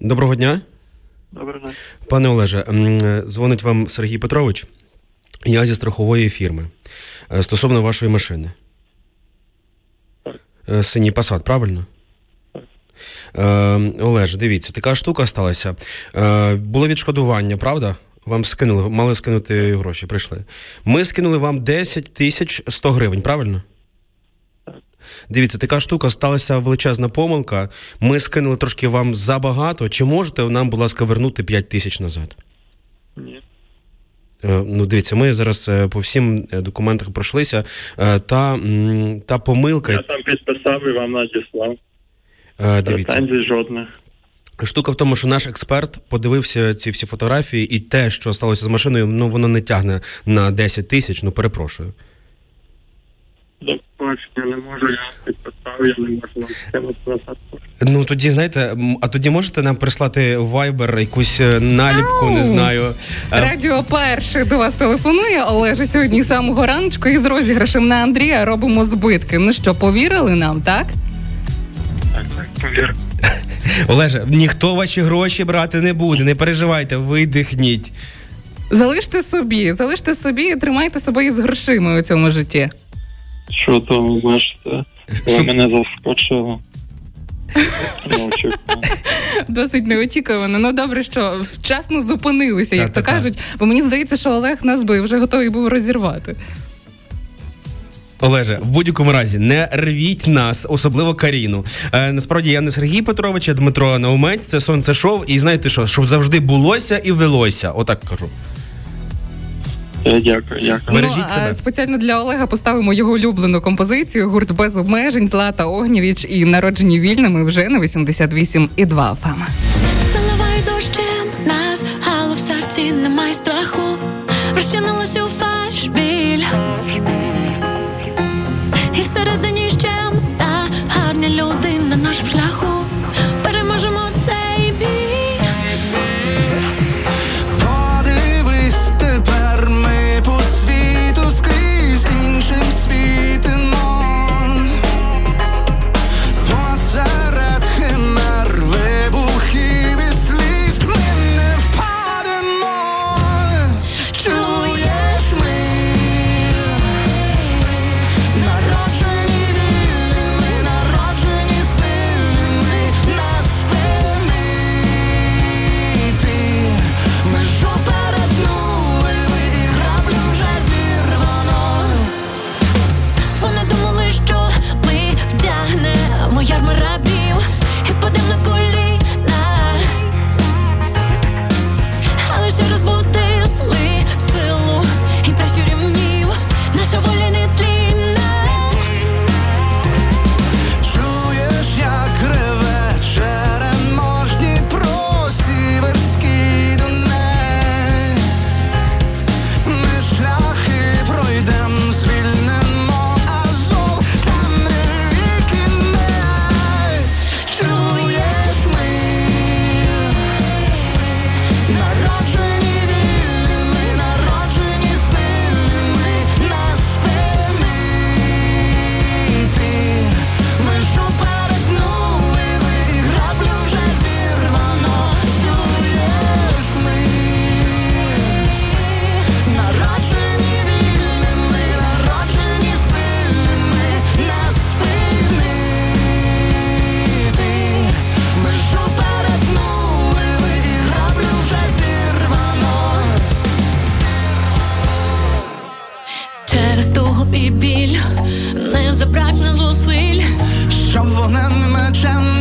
Доброго дня. Доброго дня. Пане Олеже, дзвонить вам Сергій Петрович. Я зі страхової фірми. Е, стосовно вашої машини. Так. Е, синій посад, правильно? Е, Олеж, дивіться, така штука сталася. Е, було відшкодування, правда? Вам скинули, мали скинути гроші, прийшли. Ми скинули вам 10 тисяч 100 гривень, правильно? Дивіться, така штука сталася величезна помилка. Ми скинули трошки вам забагато. Чи можете нам, будь ласка, вернути 5 тисяч назад? Ні. Е, ну, дивіться, ми зараз е, по всім е, документах пройшлися. Та та помилка. Я сам підписав і вам надіслав. Дивіться. Претензій жодних. Штука в тому, що наш експерт подивився ці всі фотографії, і те, що сталося з машиною, ну воно не тягне на 10 тисяч. Ну перепрошую. Побачення не можу, я підписав, я не можу вам скинути назад. Ну тоді знаєте, а тоді можете нам прислати вайбер, якусь е, наліпку, не знаю. Радіо перше до вас телефонує. Олеже сьогодні самого раночку із розіграшем на Андрія робимо збитки. Ну що, повірили нам, так? Так, так, повір. Олеже, ніхто ваші гроші брати не буде. Не переживайте, видихніть. Залиште собі, залиште собі і тримайте себе з грошима у цьому житті. Чудово, бачите. Ви мене заскочили. Досить неочікувано. Ну добре, що вчасно зупинилися, як то кажуть. Бо мені здається, що Олег нас би вже готовий був розірвати. Олеже, в будь-якому разі не рвіть нас, особливо Каріну. Е, насправді я не Сергій Петрович, а Дмитро Наумець. Це сонце шоу. І знаєте що? Щоб завжди булося і велося. Отак кажу. Дякую, дякую. Бережіть ну, а себе. спеціально для Олега поставимо його улюблену композицію гурт без обмежень, Злата Огнєвіч і народжені вільними вже на 88,2 фама. Заливай дощем нас, але в серці немає страху. Розчинилась у біль sunshine